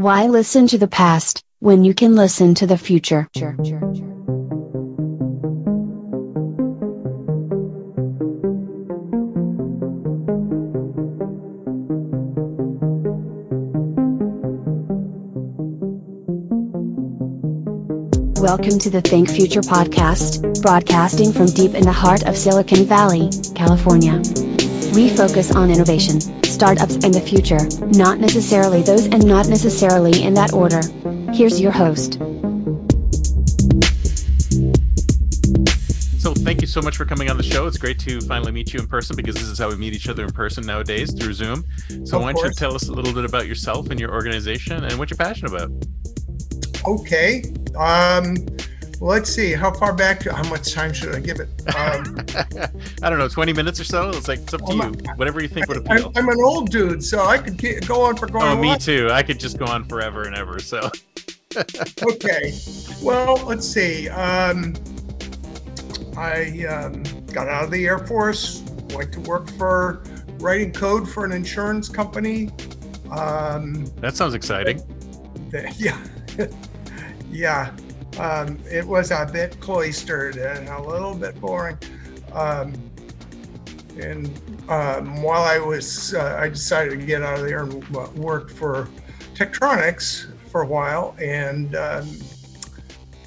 Why listen to the past when you can listen to the future? Welcome to the Think Future podcast, broadcasting from deep in the heart of Silicon Valley, California. We focus on innovation, startups, and the future, not necessarily those and not necessarily in that order. Here's your host. So, thank you so much for coming on the show. It's great to finally meet you in person because this is how we meet each other in person nowadays through Zoom. So, Of why don't you tell us a little bit about yourself and your organization and what you're passionate about? Okay. Um, let's see. How far back? How much time should I give it? Um, I don't know, 20 minutes or so? It's like, it's up to my- you. Whatever you think would I'm, appeal. I'm an old dude, so I could get, go on for going Oh, me too. I could just go on forever and ever. So, Okay. Well, let's see. Um, I um, got out of the Air Force, went to work for writing code for an insurance company. Um, that sounds exciting. the- yeah. yeah. Um, it was a bit cloistered and a little bit boring. Um, and um, while I was, uh, I decided to get out of there and work for Tektronix for a while and um,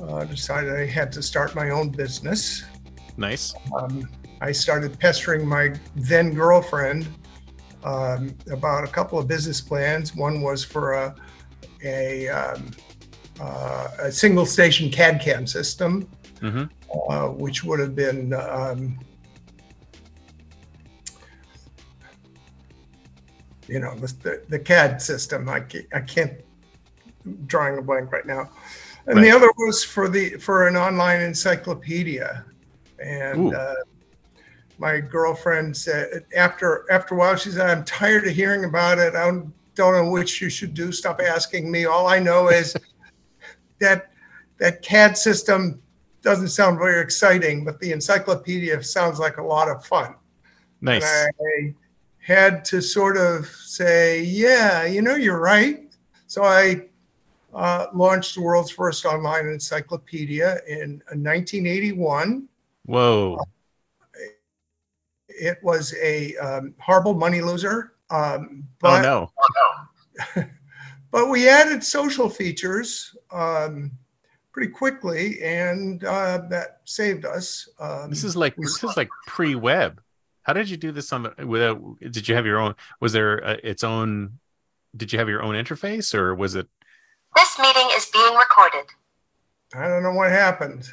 uh, decided I had to start my own business. Nice. Um, I started pestering my then girlfriend um, about a couple of business plans. One was for a a, a single station CAD CAM system, hmm uh, which would have been um, you know the, the, CAD system. I can't, I can't drawing a blank right now. And the other was for the for an online encyclopedia, and uh, my girlfriend said after after a while she said I'm tired of hearing about it. I don't, don't know which you should do. Stop asking me. All I know is that that CAD system doesn't sound very exciting, but the encyclopedia sounds like a lot of fun. Nice. And I had to sort of say, yeah, you know, you're right. So I uh, launched the world's first online encyclopedia in 1981. Whoa. It was a um, horrible money loser. Um, but, Oh, but, no. but we added social features um, pretty quickly, and uh, that saved us. Um, This is like, this is like pre web. How did you do this on the, without, did you have your own, was there uh, its own, did you have your own interface or was it, This meeting is being recorded. I don't know what happened.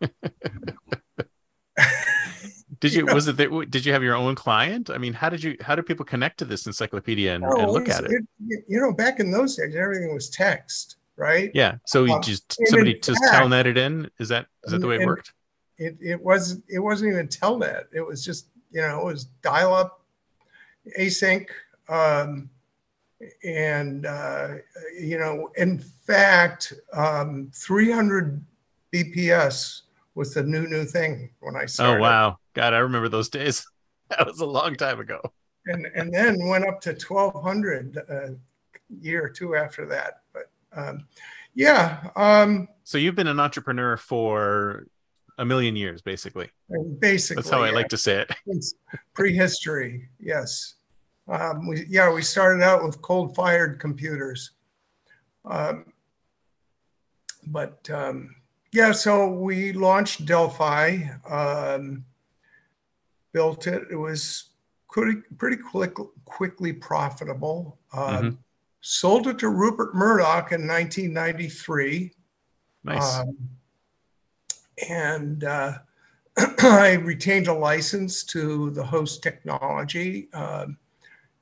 Did you Yeah. was it that, did you have your own client? I mean, how did you how do people connect to this encyclopedia and, and Oh, look at it? You know, back in those days, everything was text, right? Yeah. So you Um, just somebody just fact- telnet it in? Is that is that the way it worked? It, it was it wasn't even telnet. It was just you know it was dial up, async, um, and uh, you know in fact, um, 300 BPS was the new new thing when I started. Oh wow. God, I remember those days. That was a long time ago. and and then went up to 1200 a year or two after that. But um, yeah, um, So you've been an entrepreneur for a million years, basically. basically That's how I like to say it. it's prehistory. Yes, um, we yeah we started out with cold-fired computers, um, but um, yeah, so we launched Delphi. Um, built it. It was pretty pretty quick, quickly profitable. Um, Sold it to Rupert Murdoch in 1993. Nice. Um, and uh, I retained a license to the host technology, um,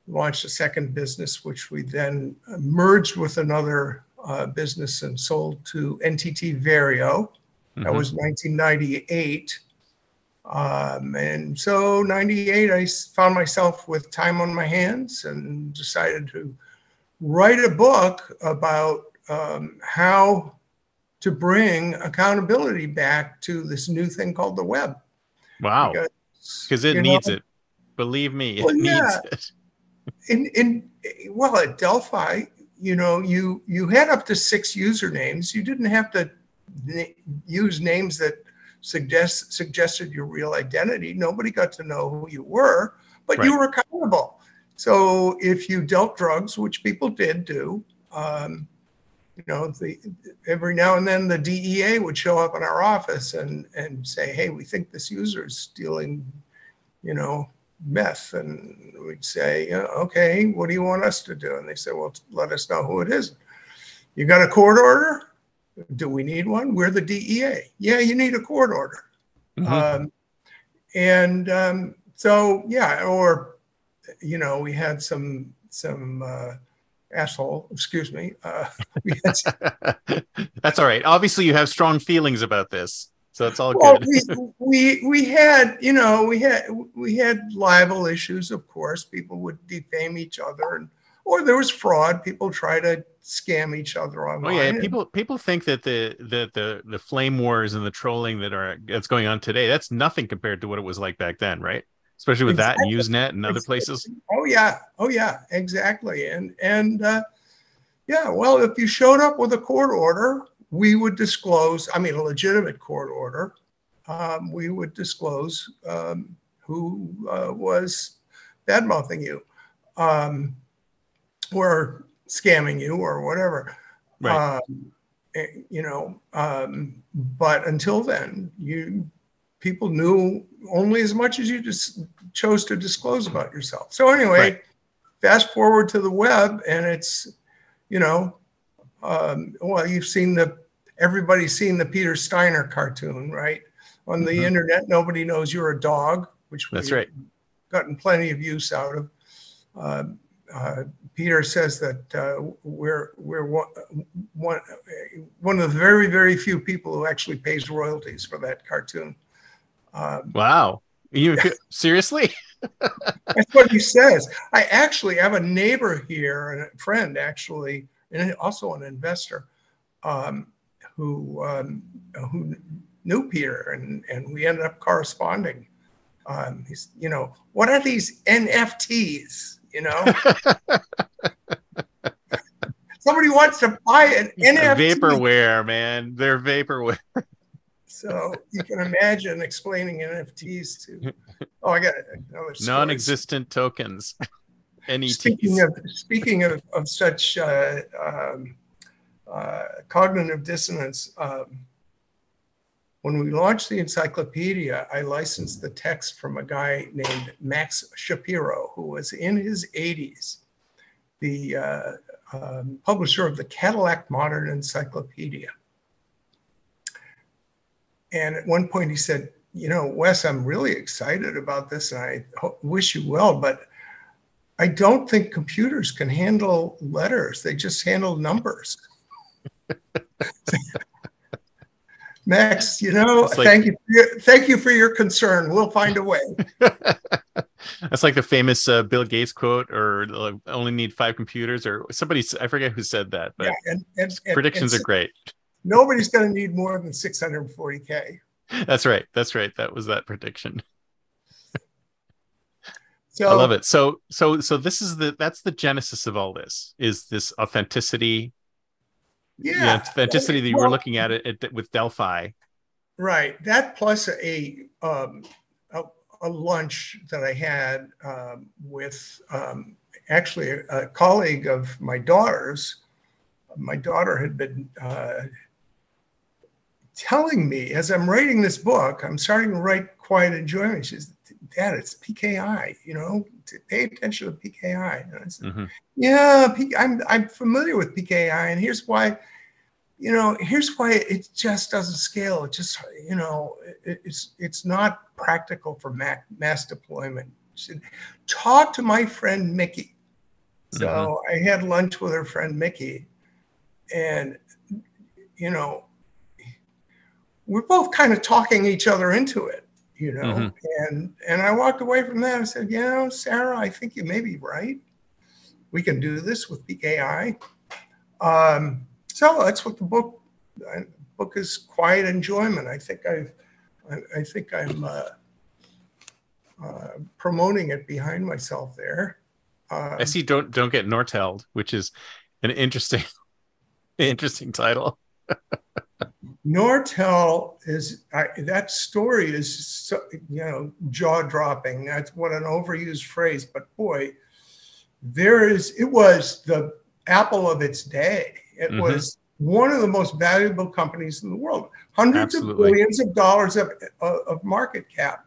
launched a second business, which we then merged with another uh, business and sold to NTT Verio. That Mhm. was 1998. Um, and so 98, I found myself with time on my hands and decided to write a book about um, how to bring accountability back to this new thing called the web. wow. Because it you know, needs it. Believe me, it Well, needs yeah. it. In, in well, at Delphi, you know, you you had up to six usernames. You didn't have to use names that suggest suggested your real identity. Nobody got to know who you were, but you were accountable. So if you dealt drugs, which people did do, um, you know, the every now and then the DEA would show up in our office and and say, "Hey, we think this user is stealing, you know, meth," and we'd say, yeah, "Okay, what do you want us to do?" And they said, "Well, let us know who it is." You got a court order? Do we need one? We're the DEA. Yeah, you need a court order. Mhm. Um, and um, so yeah, or you know, we had some some uh, asshole. Excuse me. Uh, That's all right. Obviously, you have strong feelings about this, so it's all well, good. we, we we had you know we had we had libel issues. Of course, people would defame each other, and or there was fraud. People try to scam each other online. Oh online. yeah, people people think that the the the the flame wars and the trolling that are that's going on today that's nothing compared to what it was like back then, right? Especially with that and Usenet and other places. Oh yeah, oh yeah, exactly. And and uh, yeah, well, if you showed up with a court order, we would disclose. I mean, a legitimate court order. Um, we would disclose um, who uh, was bad mouthing you, um, or scamming you, or whatever. Right. Um, eh, you know, um, but until then, you people knew only as much as you just chose to disclose about yourself. So anyway, Right. fast forward to the web, and it's, you know, um, well, you've seen the everybody's seen the Peter Steiner cartoon, right? On the Mhm. internet, nobody knows you're a dog, which That's we've right. gotten plenty of use out of. Um, uh, Peter says that uh, we're we're one, one of the very very few people who actually pays royalties for that cartoon. Um, Wow. You seriously? that's what he says. I actually have a neighbor here and a friend actually, and also an investor, um, who um, who knew Peter, and and we ended up corresponding. Um, he's, you know, what are these NFTs? You know, somebody wants to buy an NFT. vaporware, man. They're vaporware. So you can imagine explaining NFTs to. Oh, I got another story. Non-existent tokens. NETs. Speaking of speaking of, of such uh, um, uh, cognitive dissonance, um, when we launched the encyclopedia, I licensed the text from a guy named Max Shapiro, who was in his 80s, the uh, um, publisher of the Cadillac Modern Encyclopedia. And at one point he said, You know, Wes, I'm really excited about this and I wish you well, but I don't think computers can handle letters. They just handle numbers. Max, you know, like- thank you, for your, thank you for your concern. We'll find a way. That's like the famous uh, Bill Gates quote, or uh, only need five computers, or somebody. I forget who said that, but yeah, and, and, and- predictions and are great. Nobody's going to need more than 640k. That's right. That's right. That was that prediction. So I love it. So, so, so this is the that's the genesis of all this is this authenticity, the Yeah, authenticity that you were looking at it at, with Delphi. Right. That plus a um, a, a lunch that I had um, with um, actually a, a colleague of my daughter's. My daughter had been uh, telling me as I'm writing this book, I'm starting to write quiet enjoyment. She says, "Dad, it's PKI. You know, pay attention to PKI." And I said, Mhm. yeah, P- I'm I'm familiar with PKI, and here's why. You know, here's why it just doesn't scale. It just, you know, it, it's it's not practical for ma- mass deployment. She said, Talk to my friend Mickey. So I had lunch with her friend Mickey, and you know, we're both kind of talking each other into it, you know. Mhm. And and I walked away from that. I said, you know, Sarah, I think you may be right. We can do this with PKI. Um, so that's what the book uh, book is. Quiet enjoyment. I think I've I, I think I'm uh, uh, promoting it behind myself there. Uh, I see. Don't don't get Nortel'd, which is An interesting, interesting title. Nortel is I, that story is so, you know jaw dropping. That's what an overused phrase, but boy, there is it was the apple of its day. It Mhm. was one of the most valuable companies in the world, hundreds Absolutely. of billions of dollars of, of of market cap,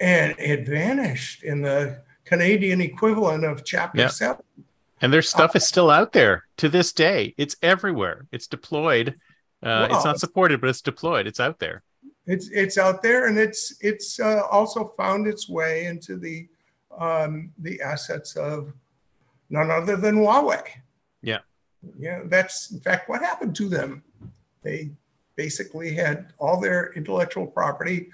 and it vanished in the Canadian equivalent of Chapter Yeah. Seven. And their stuff is still out there to this day. It's everywhere. It's deployed. Uh, it's not supported, but it's deployed. It's out there. It's it's out there, and it's it's uh, also found its way into the um, the assets of none other than Huawei. Yeah. Yeah, that's in fact what happened to them. They basically had all their intellectual property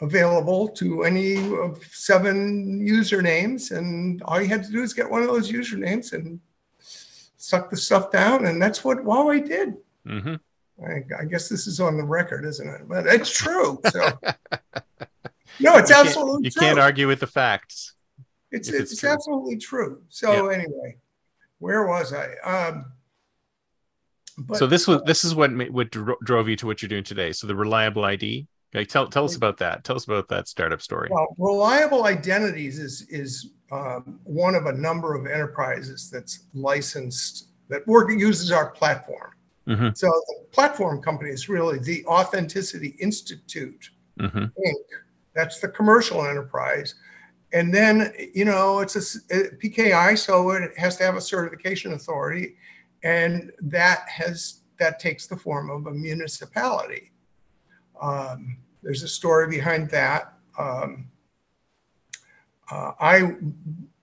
available to any of seven usernames, and all you had to do is get one of those usernames and suck the stuff down, and that's what Huawei did. hmm I, I guess this is on the record, isn't it? But it's true. So. no, it's You absolutely You true. can't argue with the facts. it's it's it's, true. absolutely true. So anyway, where was I? Um, but so this was this is what what dro- drove you to what you're doing today. So the reliable ID. Okay, tell tell us about that. Tell us about that startup story. well, reliable identities is is um, one of a number of enterprises that's licensed that work uses our platform. Mhm. So the platform company is really the Authenticity Institute. hmm Inc. That's the commercial enterprise. And then, you know, it's a PKI, so it has to have a certification authority. And that has, that takes the form of a municipality. Um, there's a story behind that. Um, uh, I,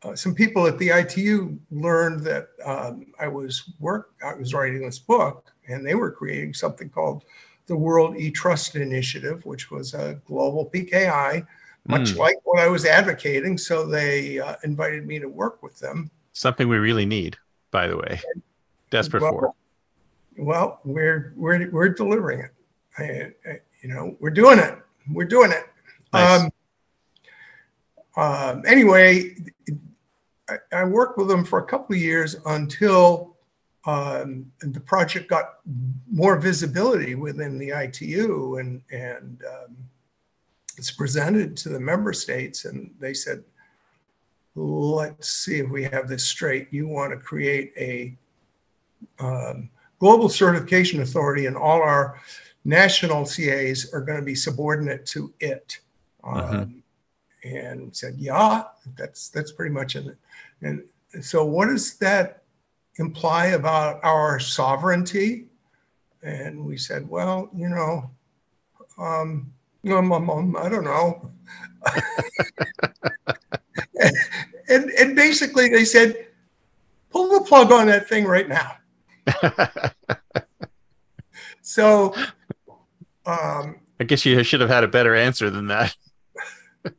uh, some people at the ITU learned that um, I was work, I was writing this book, and they were creating something called the World E-Trust Initiative, which was a global PKI, much Mm. like what I was advocating. So they uh, invited me to work with them. Something we really need, by the way. Desperate well, for. Well, we're we're we're delivering it. I, I, you know, we're doing it. We're doing it. Nice. Um, um, anyway, I, I worked with them for a couple of years until um, the project got more visibility within the ITU, and and um, it's presented to the member states, and they said, "Let's see if we have this straight. You want to create a um, global certification authority, and all our national CAs are going to be subordinate to it." Um, and said, "Yeah, that's that's pretty much it." And so, what does that imply about our sovereignty? And we said, "Well, you know, um, um, um, um, I don't know." and and basically, they said, "Pull the plug on that thing right now." So. Um, I guess you should have had a better answer than that.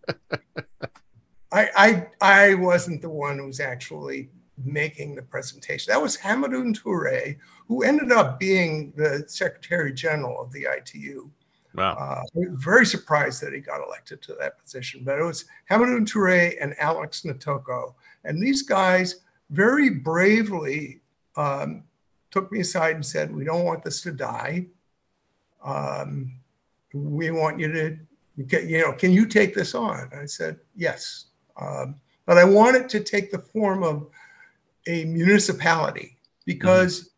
I, I I wasn't the one who was actually making the presentation. That was Hamadoun Toure, who ended up being the Secretary General of the ITU. Wow. Uh, very surprised that he got elected to that position. But it was Hamadoun Toure and Alex Ntoko, and these guys very bravely um, took me aside and said, "We don't want this to die. Um, we want you to, you know, can you take this on?" I said, "Yes." Um, but I want it to take the form of a municipality because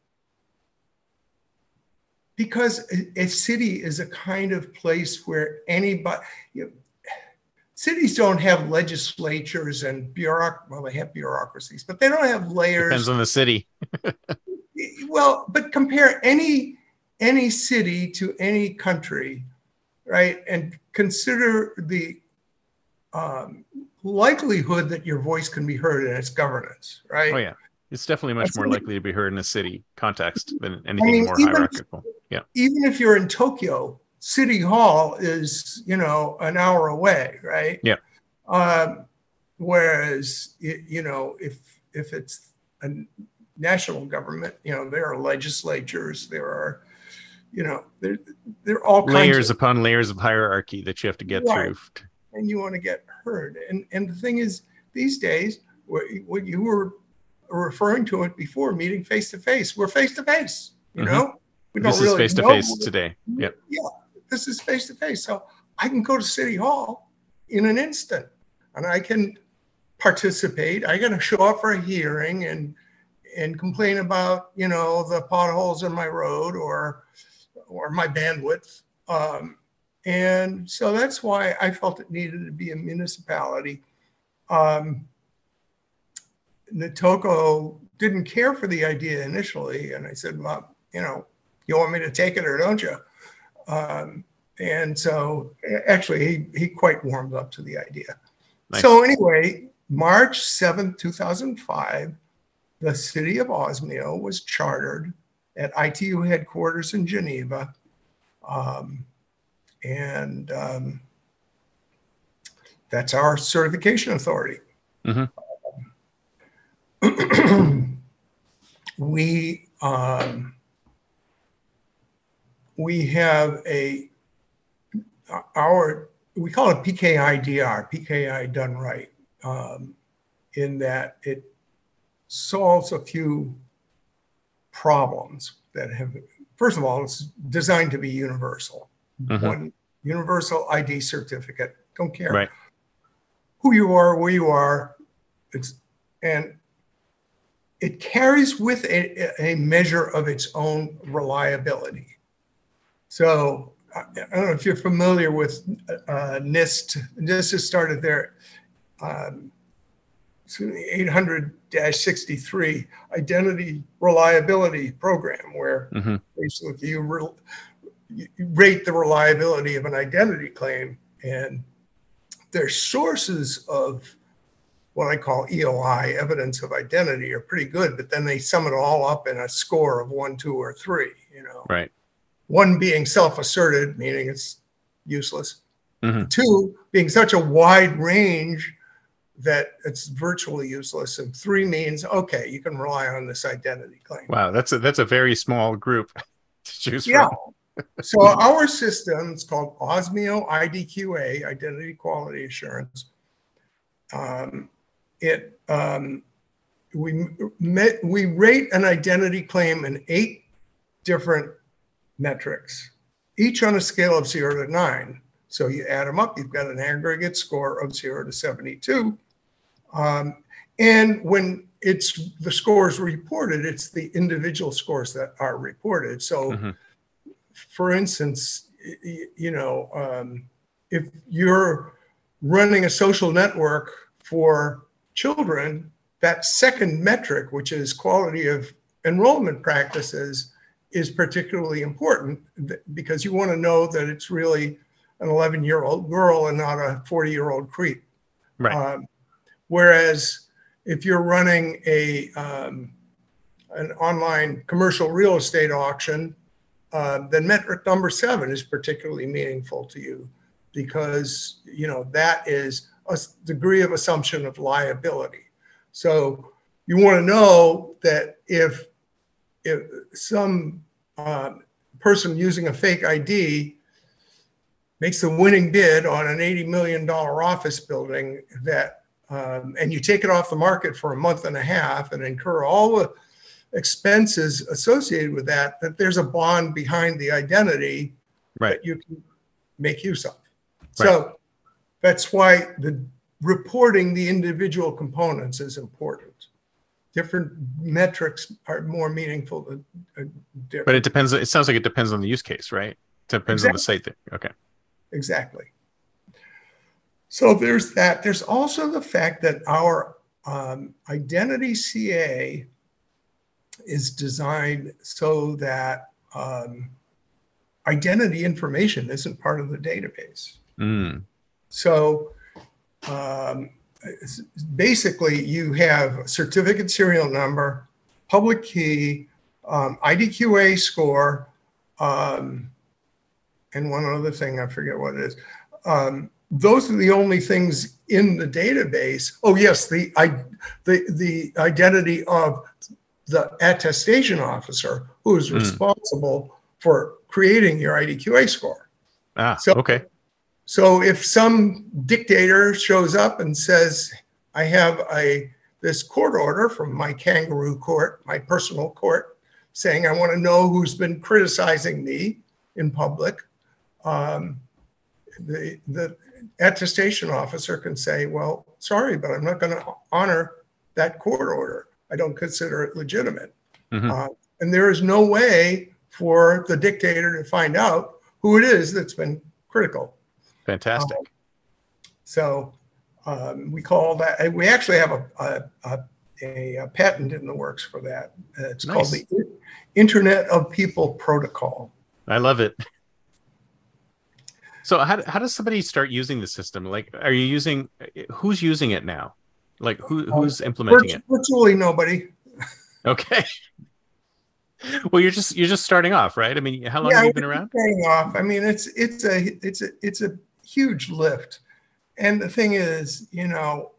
because a, a city is a kind of place where anybody you know, cities don't have legislatures and bureauc well they have bureaucracies but they don't have layers Depends on the city. well but compare any any city to any country right and consider the um, likelihood that your voice can be heard in its governance right Oh yeah. It's definitely much That's more likely to be heard in a city context than anything mean, more even- hierarchical. Yeah. even if you're in Tokyo, City Hall is, you know, an hour away, right? Yeah. Um, whereas, y- you know, if if it's a national government, you know, there are legislatures, there are, you know, there there are all kinds Layers of, upon layers of hierarchy that you have to get Right. through. and you want to get heard. And and the thing is, these days, what, you were referring to it before, meeting face to face. We're face to face, you Mhm. know? We This is really face to face today. Yep. Yeah, this is face to face. So I can go to City Hall in an instant and I can participate. I got to show up for a hearing and and complain about, you know, the potholes in my road or or my bandwidth. Um, and so that's why I felt it needed to be a municipality. Um, Ntoko didn't care for the idea initially, and I said, "Well, you know, you want me to take it or don't you?" Um, and so, actually, he he quite warmed up to the idea. Nice. So anyway, March seventh, two thousand five, the city of Osmio was chartered at ITU headquarters in Geneva, um, and um, that's our certification authority. Mhm. we um, we have a our we call it PKI DR, PKI done right, um, in that it solves a few problems that have. First of all, it's designed to be universal. Mhm. One universal ID certificate. Don't care Right. who you are, where you are. It's and it carries with it a measure of its own reliability. So I I don't know if you're familiar with uh, NIST. NIST has started their um, 800-63 identity reliability program, where Mhm. basically you, re- you rate the reliability of an identity claim, and their sources of what I call EOI, evidence of identity, are pretty good, but then they sum it all up in a score of one, two, or three. You know, Right. one being self-asserted, meaning it's useless. Mhm. Two being such a wide range that it's virtually useless, and three means okay, you can rely on this identity claim. Wow, that's a that's a very small group to choose Yeah. from. So our system is called Osmio IDQA, Identity Quality Assurance. Um, it um, we met, we rate an identity claim in eight different metrics, each on a scale of zero to nine. So you add them up, you've got an aggregate score of zero to 72. Um, and when it's the scores reported, it's the individual scores that are reported. So Mhm. for instance, you know, um, if you're running a social network for children, that second metric, which is quality of enrollment practices, is particularly important because you want to know that it's really an 11 year old girl and not a 40 year old creep. Right. Um, whereas if you're running a um, an online commercial real estate auction, uh, then metric number seven is particularly meaningful to you because you know that is a degree of assumption of liability. So you want to know that if if some um, person using a fake ID makes the winning bid on an $80 million office building that um, and you take it off the market for a month and a half and incur all the expenses associated with that that there's a bond behind the identity Right. that you can make use of so that's why the reporting the individual components is important different metrics are more meaningful than uh, different. But it depends. It sounds like it depends on the use case, right? Depends on the site. Thing. Okay. Exactly. So there's that. There's also the fact that our um, identity CA is designed so that um, identity information isn't part of the database. Mm. So um, basically, you have certificate serial number, public key, um, IDQA score, um, and one other thing, I forget what it is. Those are the only things in the database. Oh, yes, the, I, the, the identity of the attestation officer who is Hmm. responsible for creating your IDQA score. Ah. So- okay. So if some dictator shows up and says, I have a this court order from my kangaroo court, my personal court, saying I want to know who's been criticizing me in public. Um, the the attestation officer can say, "Well, sorry, but I'm not going to honor that court order. I don't consider it legitimate." Mhm. Uh, and there is no way for the dictator to find out who it is that's been critical. Fantastic. So um, we call that. We actually have a a, a, a patent in the works for that. It's called the Internet of People Protocol. I love it. So how, how does somebody start using the system? Like, are you using, who's using it now? Like who, um, who's implementing it? Virtually nobody. Okay. Well, you're just, you're just starting off, right? I mean, how long Yeah, have you been around? Paying off. I mean, it's it's a it's a it's a huge lift. And the thing is, you know,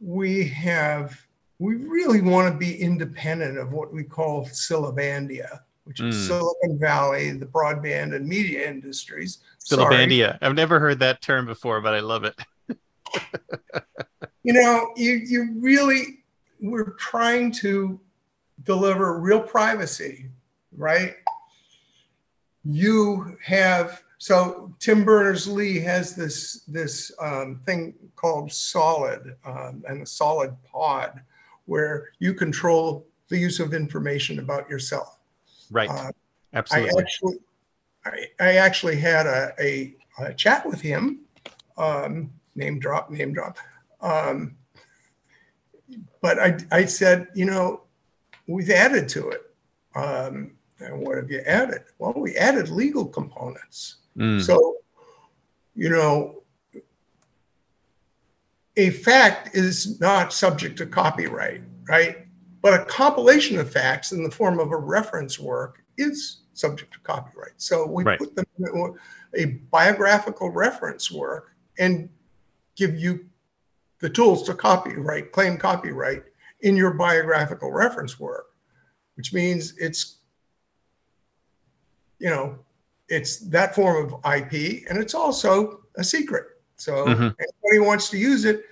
we have we really want to be independent of what we call Syllabandia, which is Mm. Silicon Valley, the broadband and media industries. Sorry. Syllabandia. I've never heard that term before, but I love it. you know you you really we're trying to deliver real privacy right you have so tim berners-lee has this this um, thing called solid um, and a solid pod where you control the use of information about yourself Right. Uh, I Absolutely. actually, I, I actually had a, a, a chat with him. Um, name drop, name drop. Um, but I, I said, you know, we've added to it. Um, and what have you added? Well, we added legal components. Mm, So, you know, a fact is not subject to copyright, right? But a compilation of facts in the form of a reference work is subject to copyright. So we Right. put them in a biographical reference work and give you the tools to copyright, claim copyright in your biographical reference work, which means it's, you know, it's that form of IP and it's also a secret. So Mhm. anybody who wants to use it,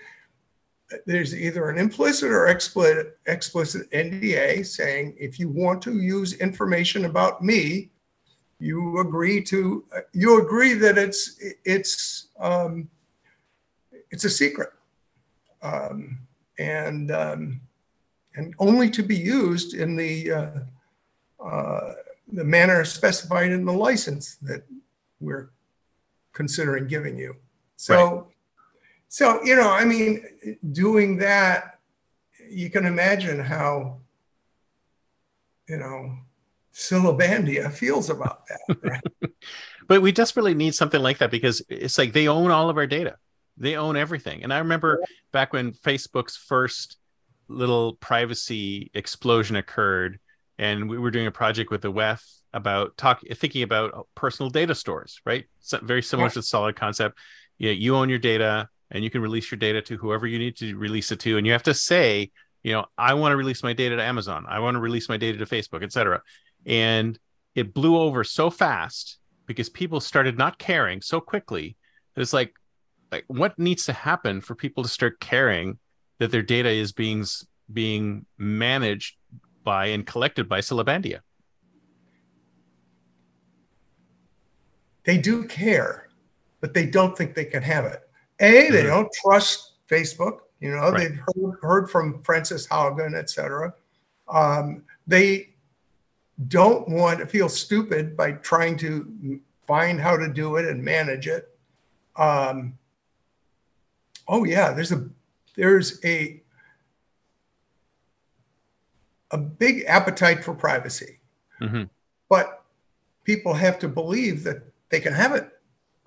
there's either an implicit or explicit explicit NDA saying if you want to use information about me, you agree to you agree that it's it's um, it's a secret um, and um, and only to be used in the uh, uh, the manner specified in the license that we're considering giving you. So, so you know, I mean, doing that, you can imagine how you know Syllabandia feels about that. Right? but we desperately need something like that because it's like they own all of our data they own everything and i remember back when facebook's first little privacy explosion occurred and we were doing a project with the wef about talk thinking about personal data stores right so very similar Yeah. to the solid concept yeah you own your data and you can release your data to whoever you need to release it to and you have to say you know i want to release my data to amazon i want to release my data to facebook etc and it blew over so fast because people started not caring so quickly it's like like what needs to happen for people to start caring that their data is being being managed by and collected by Syllabandia. they do care, but they don't think they can have it. A, they Mhm. don't trust Facebook. You know, Right. they've heard, heard from Frances Haugen, et cetera. Um, they don't want to feel stupid by trying to find how to do it and manage it. Um, oh yeah, there's a there's a a big appetite for privacy, Mhm. but people have to believe that they can have it.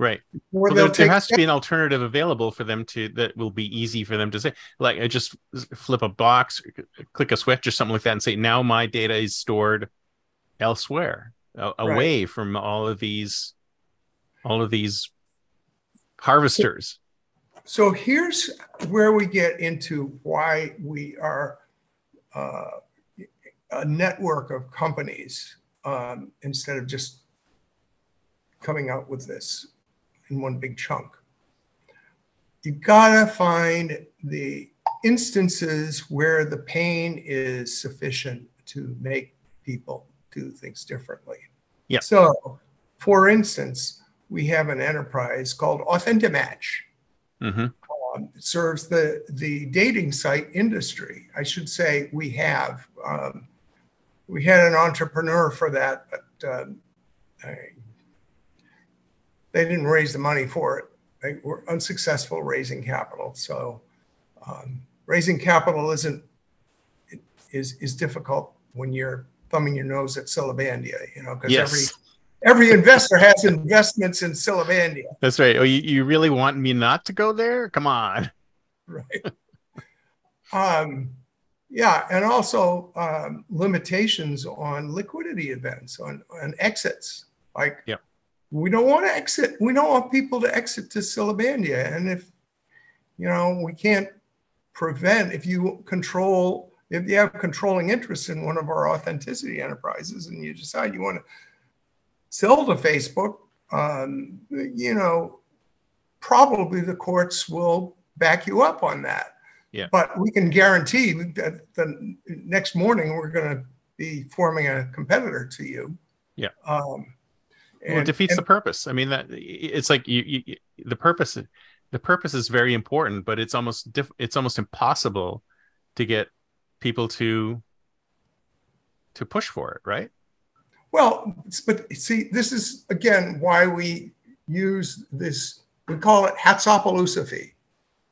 Right. Well, there, there has to be an alternative available for them to that will be easy for them to say. Like I just flip a box, click a switch or something like that, and say now my data is stored elsewhere, away from all of these, all of these harvesters. So here's where we get into why we are uh, a network of companies um, instead of just coming out with this in one big chunk. You gotta find the instances where the pain is sufficient to make people do things differently. Yeah. So, for instance, we have an enterprise called Authentimatch. Mm-hmm. Um, it serves the the dating site industry. I should say we have. Um, we had an entrepreneur for that, but um, I, they didn't raise the money for it. They were unsuccessful raising capital. So um, raising capital isn't is is difficult when you're thumbing your nose at Syllabandia, you know, because every Yes, every investor has investments in Syllabandia. that's right. Oh, you, you really want me not to go there? Come on. right um yeah and also um, limitations on liquidity events on on exits like Yep. We don't want to exit we don't want people to exit to Syllabandia and if you know we can't prevent if you control if you have controlling interest in one of our authenticity enterprises and you decide you want to sell to facebook um, you know probably the courts will back you up on that. Yeah. But we can guarantee that the next morning we're going to be forming a competitor to you. Yeah. Um, well, it defeats and- the purpose. I mean, that it's like you, you, the purpose, the purpose is very important, but it's almost diff, it's almost impossible to get people to to push for it, right? Well, but see, this is again why we use this. We call it Hatsopaloosafi,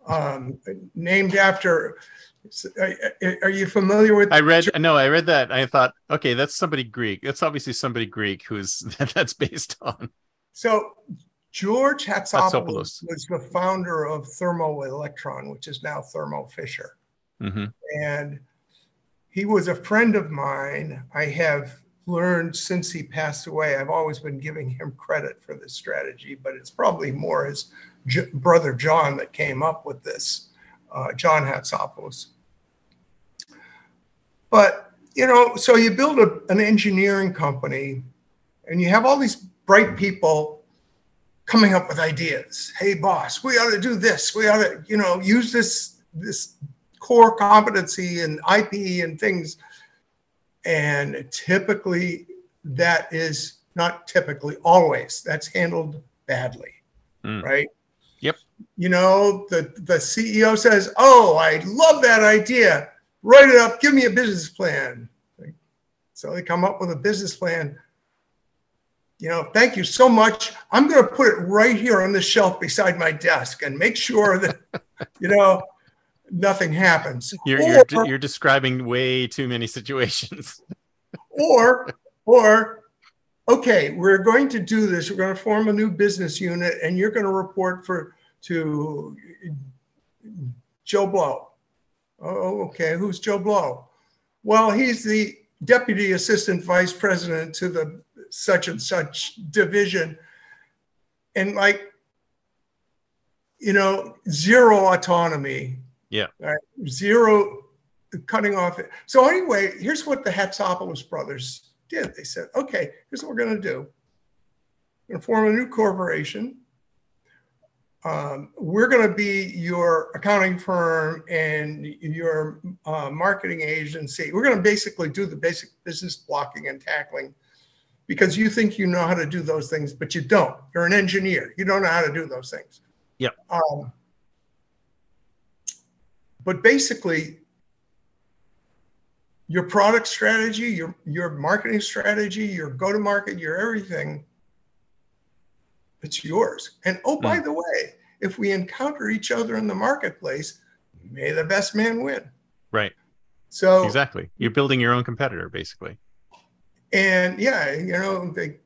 um, named after. Are you familiar with? I read no, I read that. I thought, okay, that's somebody Greek. That's obviously somebody Greek who's that's based on. So George Hatsopoulos Hatsopoulos. was the founder of Thermo Electron, which is now Thermo Fisher. hmm And he was a friend of mine. I have learned since he passed away, I've always been giving him credit for this strategy, but it's probably more his J- brother John that came up with this, uh, John Hatsopoulos. But, you know, so you build a, an engineering company and you have all these bright people coming up with ideas. Hey, boss, we ought to do this. We ought to, you know, use this this core competency and IP and things. And typically, that is not typically always. That's handled badly, Mm. right? Yep. You know, the the CEO says, "Oh, I love that idea. Write it up. Give me a business plan." So they come up with a business plan. You know, thank you so much. I'm going to put it right here on the shelf beside my desk and make sure that, you know, nothing happens. You're Or- you're you're describing way too many situations. or or okay we're going to do this we're going to form a new business unit and you're going to report for to joe blow Oh, oh okay who's joe blow well he's the deputy assistant vice president to the such and such division and like you know zero autonomy Yeah. right? zero cutting off it. So anyway, here's what the Hatsopoulos brothers did. They said, okay, here's what we're going to do. We're going to form a new corporation. Um, we're going to be your accounting firm and your uh, marketing agency. We're going to basically do the basic business blocking and tackling because you think you know how to do those things, but you don't. You're an engineer. You don't know how to do those things. Yep. Um, but basically, your product strategy, your your marketing strategy, your go to market, your everything, it's yours. And oh, by hmm. the way, if we encounter each other in the marketplace, may the best man win. Right. So Exactly. You're building your own competitor, basically. and yeah, you know they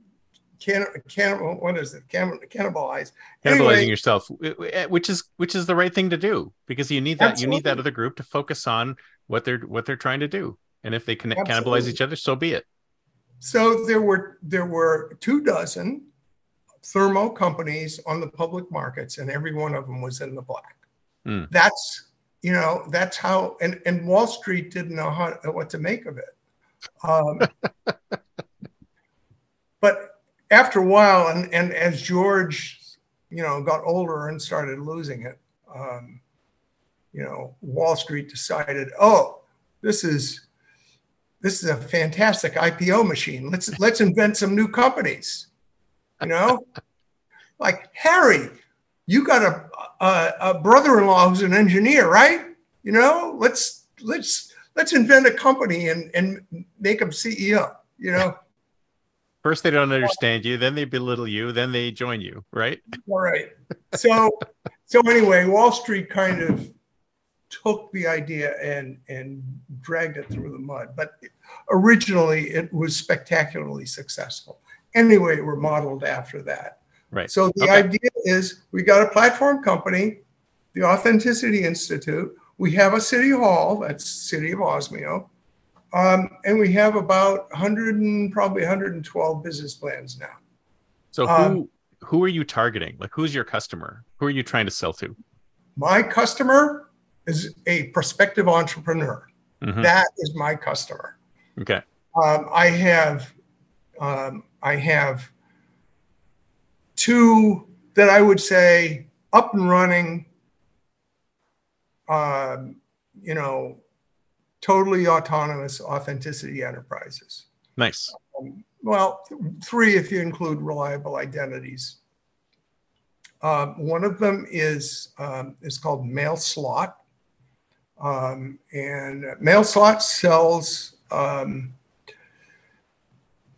can cannibal what is it? Can, cannibalize. Cannibalizing Anyway, yourself, eh, which is which is the right thing to do because you need that you need that other group to focus on what they're what they're trying to do. And if they can cannibalize each other, so be it. So there were there were two dozen thermo companies on the public markets, and every one of them was in the black. Hmm. That's you know that's how and and Wall Street didn't know how what to make of it. Um, but after a while, and and as George you know got older and started losing it, um, you know, Wall Street decided, oh, this is this is a fantastic IPO machine. Let's let's invent some new companies. You know, like Harry, you got a, a, a brother-in-law who's an engineer, right? You know, let's let's let's invent a company and and make him CEO. You know. First, they don't understand you, then they belittle you, then they join you, right? All right. So, so anyway, Wall Street kind of took the idea and and dragged it through the mud. But originally, it was spectacularly successful. Anyway, we're modeled after that. Right. So the Okay. idea is we got a platform company, the Authenticity Institute. We have a city hall, that's City of Osmio. Um, and we have about 100 and probably 112 business plans now. So who Um, who are you targeting? Like who's your customer? Who are you trying to sell to? My customer is a prospective entrepreneur. Mhm. That is my customer. Okay. Um, I have, um, I have two that I would say up and running. Um, you know, totally autonomous authenticity enterprises. Nice. Um, well, th- three if you include reliable identities. Um, one of them is um, is called MailSlot, um, and MailSlot sells um,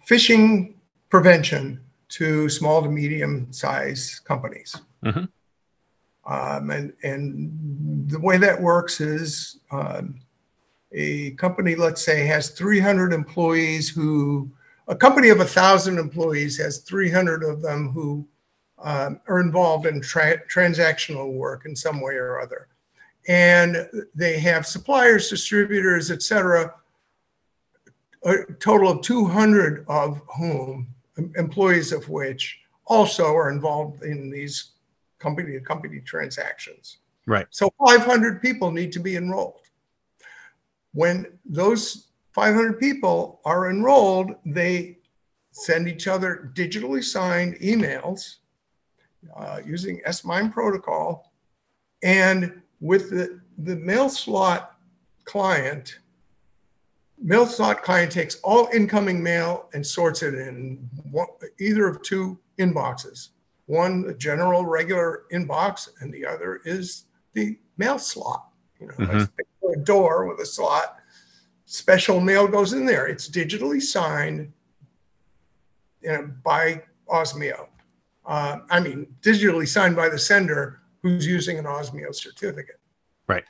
phishing prevention to small to medium size companies. Mhm. Um, and and the way that works is um, a company, let's say, has 300 employees who a company of a thousand employees has 300 of them who um, are involved in tra- transactional work in some way or other and they have suppliers distributors et cetera a total of 200 of whom employees of which also are involved in these company to company transactions Right. so 500 people need to be enrolled when those 500 people are enrolled, they send each other digitally signed emails uh, using S-MIME protocol. And with the, the mail slot client, mail slot client takes all incoming mail and sorts it in one, either of two inboxes. One, the general regular inbox, and the other is the mail slot. You know, Mhm. a door with a slot. Special mail goes in there. It's digitally signed you know, by Osmio. Uh, I mean, digitally signed by the sender who's using an Osmio certificate. Right.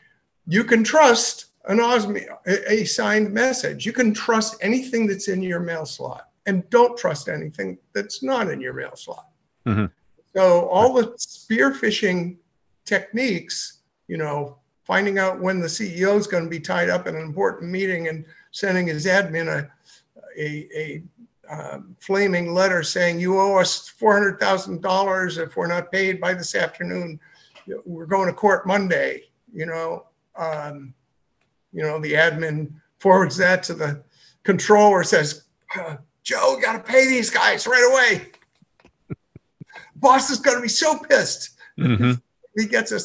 You can trust an Osmio, a, a signed message. You can trust anything that's in your mail slot, and don't trust anything that's not in your mail slot. Mhm. So all the spear phishing techniques, you know, finding out when the CEO is going to be tied up in an important meeting and sending his admin a a, a um, flaming letter saying you owe us four hundred thousand dollars if we're not paid by this afternoon. We're going to court Monday. You know, um, you know the admin forwards that to the controller says, "Uh, Joe, got to pay these guys right away. Boss is going to be so pissed Mhm. he gets a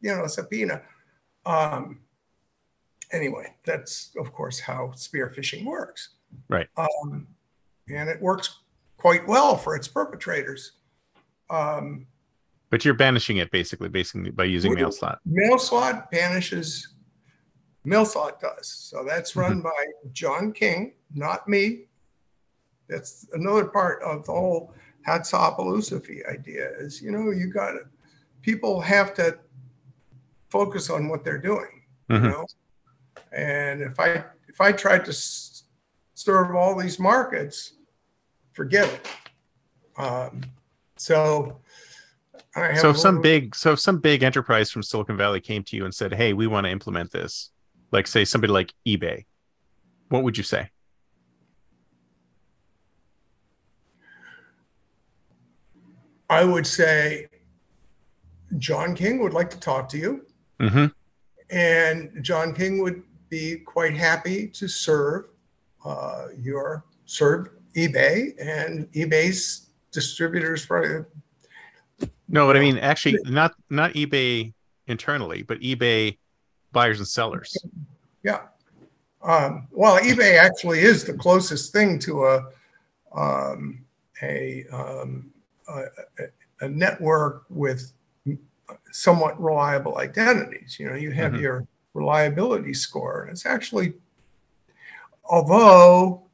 you know subpoena. Um, anyway, that's of course how spear phishing works. Right. Um, and it works quite well for its perpetrators. Um, But you're banishing it basically, basically by using mail slot. Mail slot banishes. Mail does. So that's run by John King, not me. That's another part of the whole Hatsapaloosafi idea is, you know, you got to, people have to focus on what they're doing, you Mhm. know? And if I, if I tried to s- serve all these markets, forget it. Um, so I have So if some big, so if some big enterprise from Silicon Valley came to you and said, "Hey, we want to implement this," like say somebody like eBay, what would you say? I would say John King would like to talk to you, hmm and John King would be quite happy to serve uh, your serve eBay and eBay's distributors for No, but I mean, actually, not not eBay internally, but eBay buyers and sellers. Yeah. Um, well, eBay actually is the closest thing to a um, a, um, a a network with somewhat reliable identities. You know, you have Mhm. your reliability score, and it's actually, although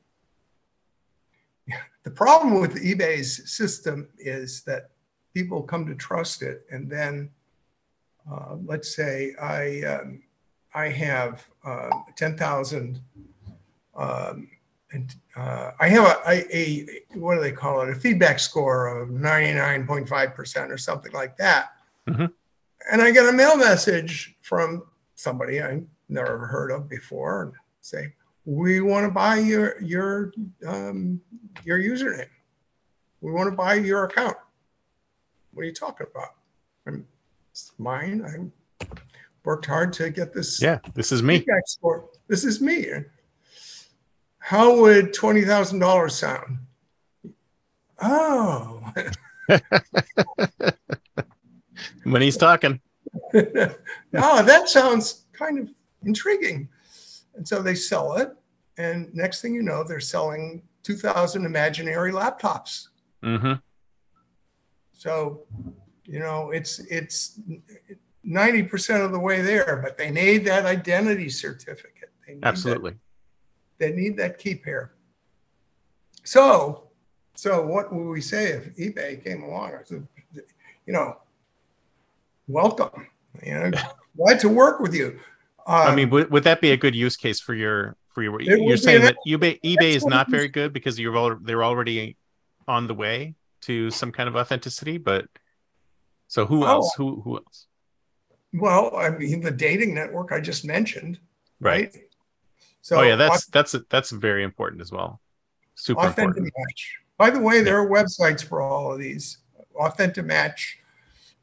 the problem with eBay's system is that people come to trust it, and then uh, let's say I um, I have uh, ten thousand. Um, and uh, I have a, a, a what do they call it? A feedback score of ninety nine point five percent or something like that. Mhm. And I get a mail message from somebody I never heard of before, and say, "We want to buy your your um, your username. We want to buy your account." What are you talking about? I'm, it's mine. I worked hard to get this. Yeah, this is me. Export. This is me. How would twenty thousand dollars sound? Oh. when he's talking. oh, that sounds kind of intriguing. And so they sell it. And next thing you know, they're selling 2,000 imaginary laptops. Mm-hmm. So, you know, it's, it's, it, 90% of the way there, but they need that identity certificate. Absolutely. That, they need that key pair. So, so what would we say if eBay came along? Said, you know, welcome. You know, glad to work with you. Uh, I mean, would, would that be a good use case for your for your? You're saying that eBay eBay is not very good because you're all, they're already on the way to some kind of authenticity. But so who oh, else? Who who else? Well, I mean, the dating network I just mentioned, right? So, oh yeah, that's that's that's very important as well. Super authentic important. match. By the way, there are websites for all of these. Authentic match,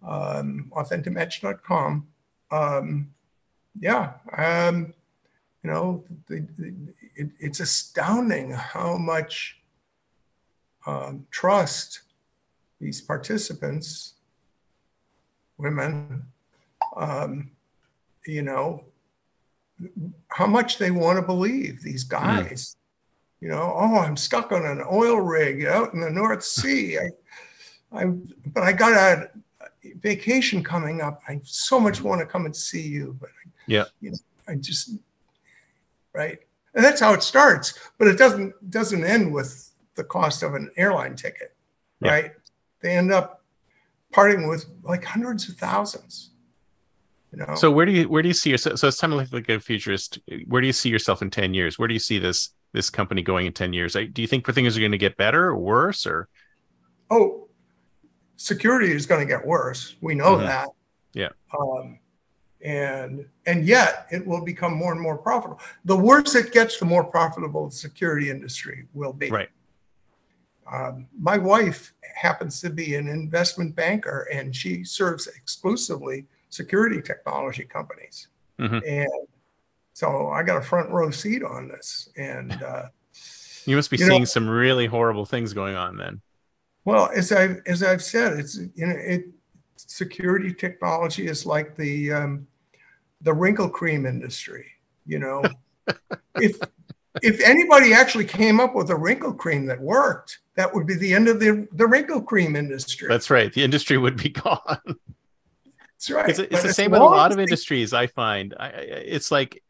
um, authenticmatch.com. Um, yeah, um, you know, the, the, it, it's astounding how much um, trust these participants, women, um, you know, how much they want to believe these guys. You know, oh, I'm stuck on an oil rig out in the North Sea. I, I, but I got a vacation coming up. I so much want to come and see you, but I, Yeah. you know, I just right, and that's how it starts. But it doesn't doesn't end with the cost of an airline ticket, Yeah. right? They end up parting with like hundreds of thousands. You know, So where do you where do you see yourself? So it's time to look like a futurist. Where do you see yourself in ten years? Where do you see this this company going in ten years? Do you think things are going to get better or worse? Or oh, security is going to get worse. We know Mhm. that. Yeah. Um, and and yet it will become more and more profitable. The worse it gets, the more profitable the security industry will be. right? Um, my wife happens to be an investment banker, and she serves exclusively security technology companies. Mhm. And so I got a front row seat on this. And uh, You must be You know- seeing some really horrible things going on then. Well, as I've as I've said, it's you know it security technology is like the um, the wrinkle cream industry. You know, if if anybody actually came up with a wrinkle cream that worked, that would be the end of the the wrinkle cream industry. That's right. The industry would be gone. That's right. It's, it's the same with a lot of industries. I find I, it's like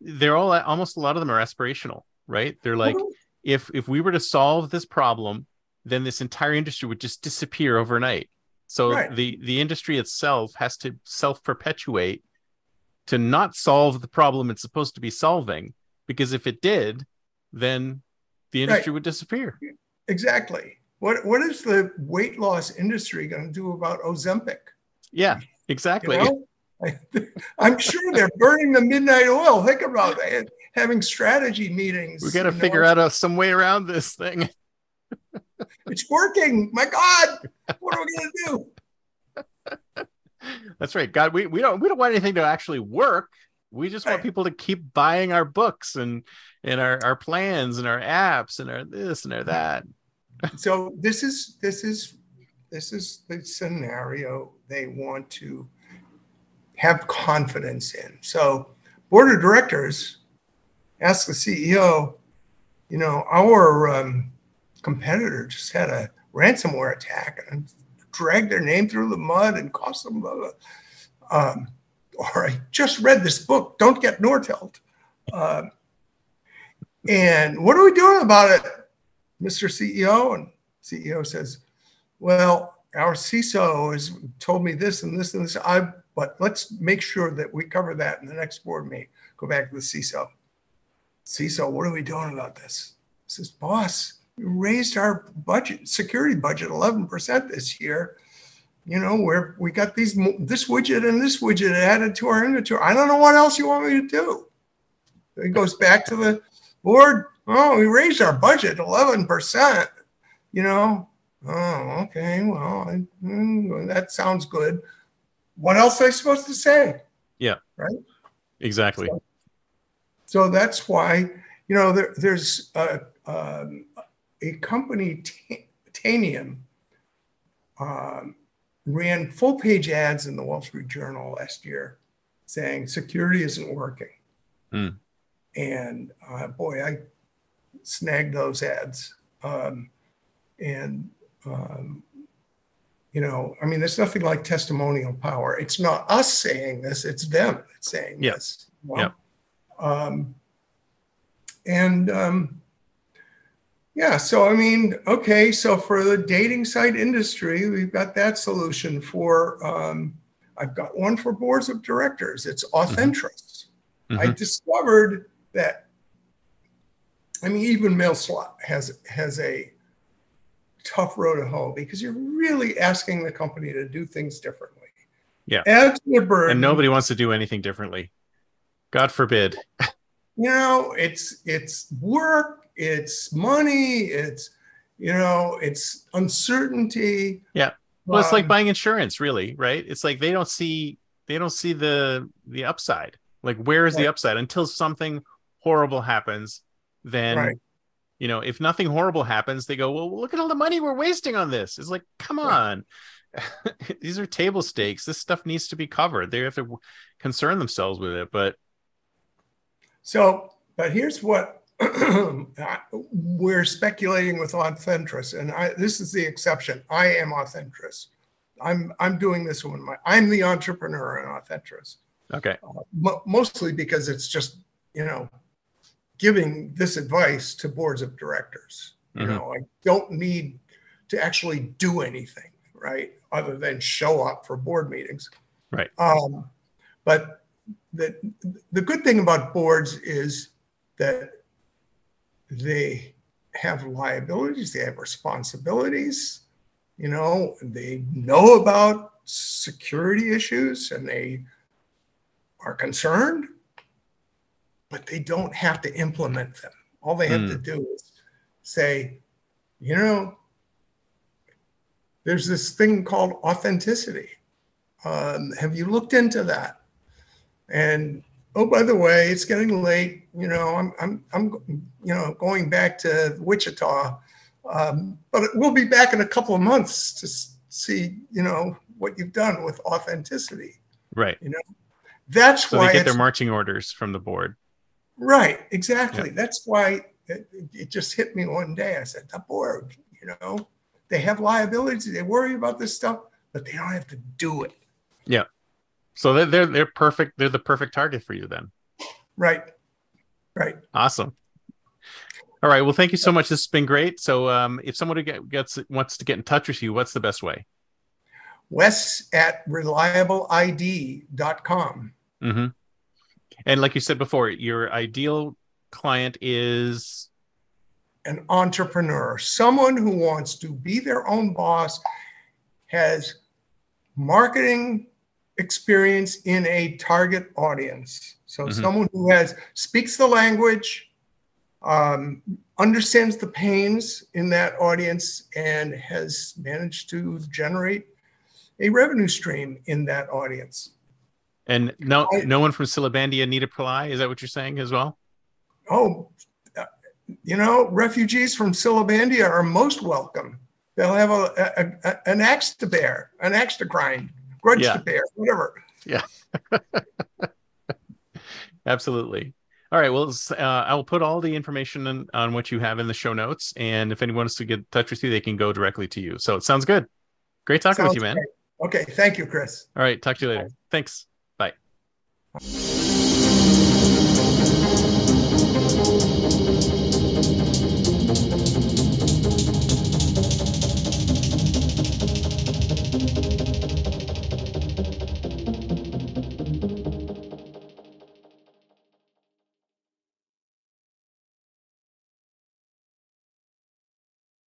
they're all almost a lot of them are aspirational, right? They're like mm-hmm. if if we were to solve this problem, then this entire industry would just disappear overnight. So Right. the the industry itself has to self perpetuate to not solve the problem it's supposed to be solving, because if it did, then the industry would disappear. exactly. What what is the weight loss industry going to do about Ozempic? Yeah, You exactly. know? I, I'm sure they're burning the midnight oil. Think about that. Having strategy meetings. We got to you know? figure out a, some way around this thing. It's working. My God, what are we going to do? That's right. God, we, we don't we don't want anything to actually work. We just want people to keep buying our books and and our, our plans and our apps and our this and our that. So this is this is this is the scenario they want to have confidence in. So board of directors ask the CEO, you know, our um, competitor just had a ransomware attack and dragged their name through the mud and cost them. Blah, blah. Um, or I just read this book, Don't Get Nortelled. Uh, and what are we doing about it, Mr. CEO? And CEO says, Well, our CISO has told me this and this and this. I, but let's make sure that we cover that in the next board meeting. Go back to the CISO. CISO, what are we doing about this? He says, Boss, we raised our budget, security budget 11% this year. You know, where we got these this widget and this widget added to our inventory. I don't know what else you want me to do. It goes back to the board. Oh, we raised our budget 11%. You know, oh, okay, well, I, mm, that sounds good. What else are I supposed to say? Yeah. Right. Exactly. So, so that's why, you know, there, there's a, um, a company, Tanium, um, ran full page ads in the Wall Street Journal last year saying security isn't working. Mm. And uh, boy, I snagged those ads. Um, and, um, you know, I mean, there's nothing like testimonial power. It's not us saying this, it's them saying yep. this. Well, yep. um, and, um, yeah, so I mean, okay, so for the dating site industry, we've got that solution for. Um, I've got one for boards of directors. It's Authentris. Mm-hmm. I discovered that. I mean, even MailSlot has has a tough road to hoe because you're really asking the company to do things differently. Yeah, the burden, and nobody wants to do anything differently. God forbid. you know, it's it's work it's money, it's you know, it's uncertainty. Yeah. Well, it's like um, buying insurance, really, right? It's like they don't see they don't see the the upside. Like where is right. the upside until something horrible happens? Then right. You know, if nothing horrible happens, they go, "Well, look at all the money we're wasting on this." It's like, "Come on." These are table stakes. This stuff needs to be covered. They have to concern themselves with it, but so, but here's what we're speculating with Authentris, and I, this is the exception. I am Authentris. I'm I'm doing this one. My I'm the entrepreneur in Authentris. Okay. Uh, mostly because it's just you know giving this advice to boards of directors. You mm-hmm. know, I don't need to actually do anything, right, other than show up for board meetings. Right. Um, but the the good thing about boards is that they have liabilities, they have responsibilities, you know, they know about security issues and they are concerned, but they don't have to implement them. All they have mm. to do is say, you know, there's this thing called authenticity. Um, have you looked into that? And oh, by the way, it's getting late. You know, I'm, I'm, I'm, you know, going back to Wichita, um, but we'll be back in a couple of months to see, you know, what you've done with authenticity. Right. You know, that's so why they get their marching orders from the board. Right. Exactly. Yep. That's why it, it just hit me one day. I said, the board, you know, they have liabilities. They worry about this stuff, but they don't have to do it. Yeah. So they're, they're they're perfect. They're the perfect target for you then. Right. Right. Awesome. All right. Well, thank you so much. This has been great. So, um, if someone gets wants to get in touch with you, what's the best way? Wes at reliableid.com. Mm-hmm. And like you said before, your ideal client is an entrepreneur, someone who wants to be their own boss, has marketing experience in a target audience. So mm-hmm. someone who has speaks the language, um, understands the pains in that audience, and has managed to generate a revenue stream in that audience. And no, I, no one from Silabandia need apply. Is that what you're saying as well? Oh, you know, refugees from Silabandia are most welcome. They'll have a, a, a, an axe to bear, an axe to grind grudge yeah. to bear, whatever. Yeah. Absolutely. All right. Well, uh, I'll put all the information on, on what you have in the show notes, and if anyone wants to get in touch with you, they can go directly to you. So it sounds good. Great talking Sounds with you, man. great. Okay, thank you, Chris. All right. Talk to you later. Thanks. Bye.